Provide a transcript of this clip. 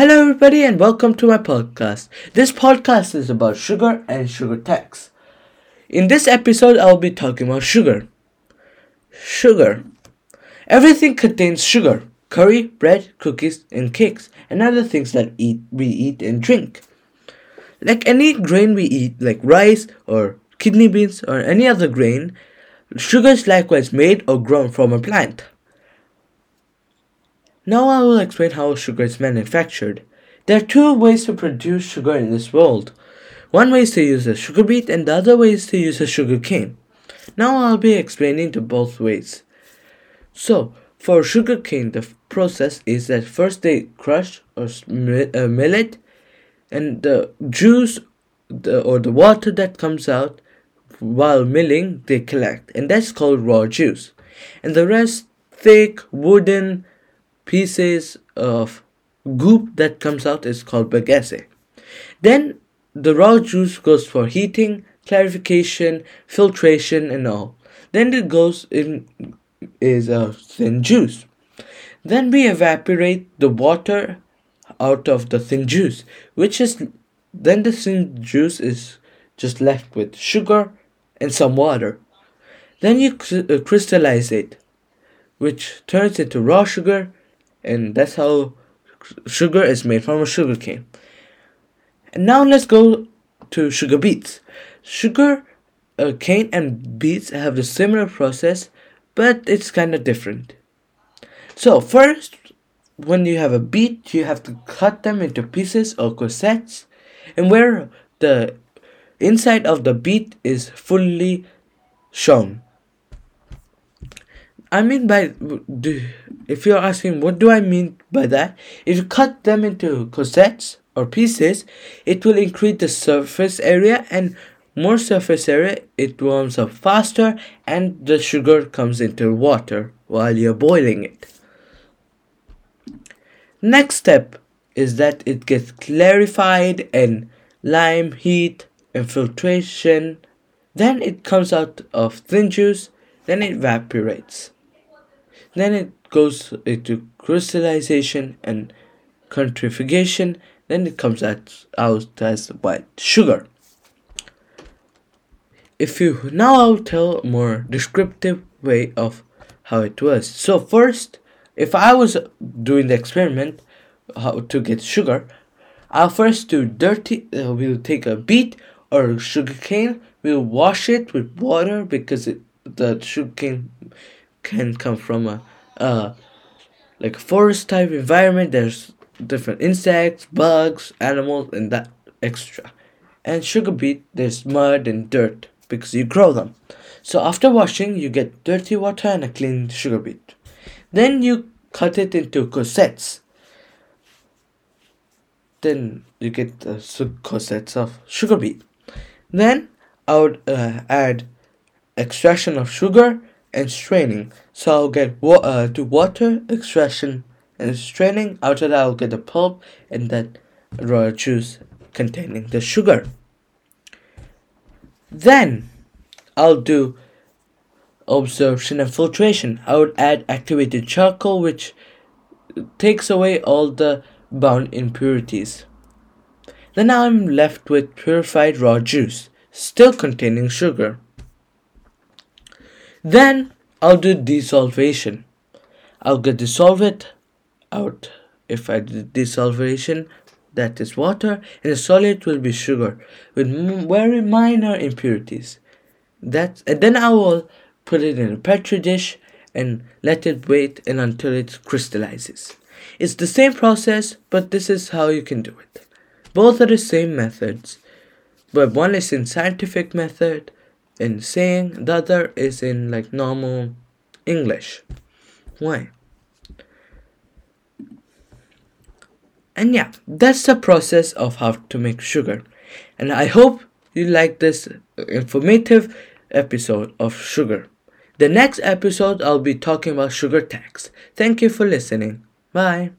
Hello, everybody, and welcome to my podcast. This podcast is about sugar and sugar tax. In this episode, I'll be talking about sugar. Sugar. Everything contains sugar curry, bread, cookies, and cakes, and other things that eat, we eat and drink. Like any grain we eat, like rice or kidney beans or any other grain, sugar is likewise made or grown from a plant. Now I will explain how sugar is manufactured. There are two ways to produce sugar in this world. One way is to use a sugar beet and the other way is to use a sugar cane. Now I'll be explaining to both ways. So, for sugar cane, the process is that first they crush or uh, mill it and the juice the, or the water that comes out while milling they collect and that's called raw juice and the rest thick wooden pieces of goop that comes out is called bagasse. Then the raw juice goes for heating, clarification, filtration, and all. Then it goes in is a thin juice. Then we evaporate the water out of the thin juice, which is then the thin juice is just left with sugar and some water. Then you uh, crystallize it, which turns into raw sugar and that's how sugar is made from a sugar cane. And now let's go to sugar beets. Sugar uh, cane and beets have a similar process, but it's kind of different. So first, when you have a beet, you have to cut them into pieces or corsets, and where the inside of the beet is fully shown. I mean by if you're asking what do I mean by that, if you cut them into corsets or pieces, it will increase the surface area and more surface area it warms up faster and the sugar comes into water while you're boiling it. Next step is that it gets clarified and lime heat and filtration. Then it comes out of thin juice, then it evaporates. Then it goes into crystallization and centrifugation. Then it comes out, out as white sugar. If you now I'll tell a more descriptive way of how it was. So first, if I was doing the experiment how to get sugar, I'll first do dirty. Uh, we'll take a beet or sugar cane. We'll wash it with water because it, the sugar cane can come from a uh, like forest type environment. There's different insects, bugs, animals, and that extra. And sugar beet, there's mud and dirt because you grow them. So after washing, you get dirty water and a clean sugar beet. Then you cut it into corsets. Then you get the corsets of sugar beet. Then I would uh, add extraction of sugar and straining. So I'll get wa- uh, do water extraction and straining. After that, I'll get the pulp and that raw juice containing the sugar. Then I'll do absorption and filtration. I would add activated charcoal, which takes away all the bound impurities. Then I'm left with purified raw juice, still containing sugar. Then I'll do desolvation. I'll get dissolve it out. If I do desolvation, that is water, and the solid will be sugar with very minor impurities. That and then I will put it in a petri dish and let it wait and until it crystallizes. It's the same process, but this is how you can do it. Both are the same methods, but one is in scientific method in saying, the other is in like normal English. Why? And yeah, that's the process of how to make sugar. And I hope you like this uh, informative episode of sugar. The next episode, I'll be talking about sugar tax. Thank you for listening. Bye.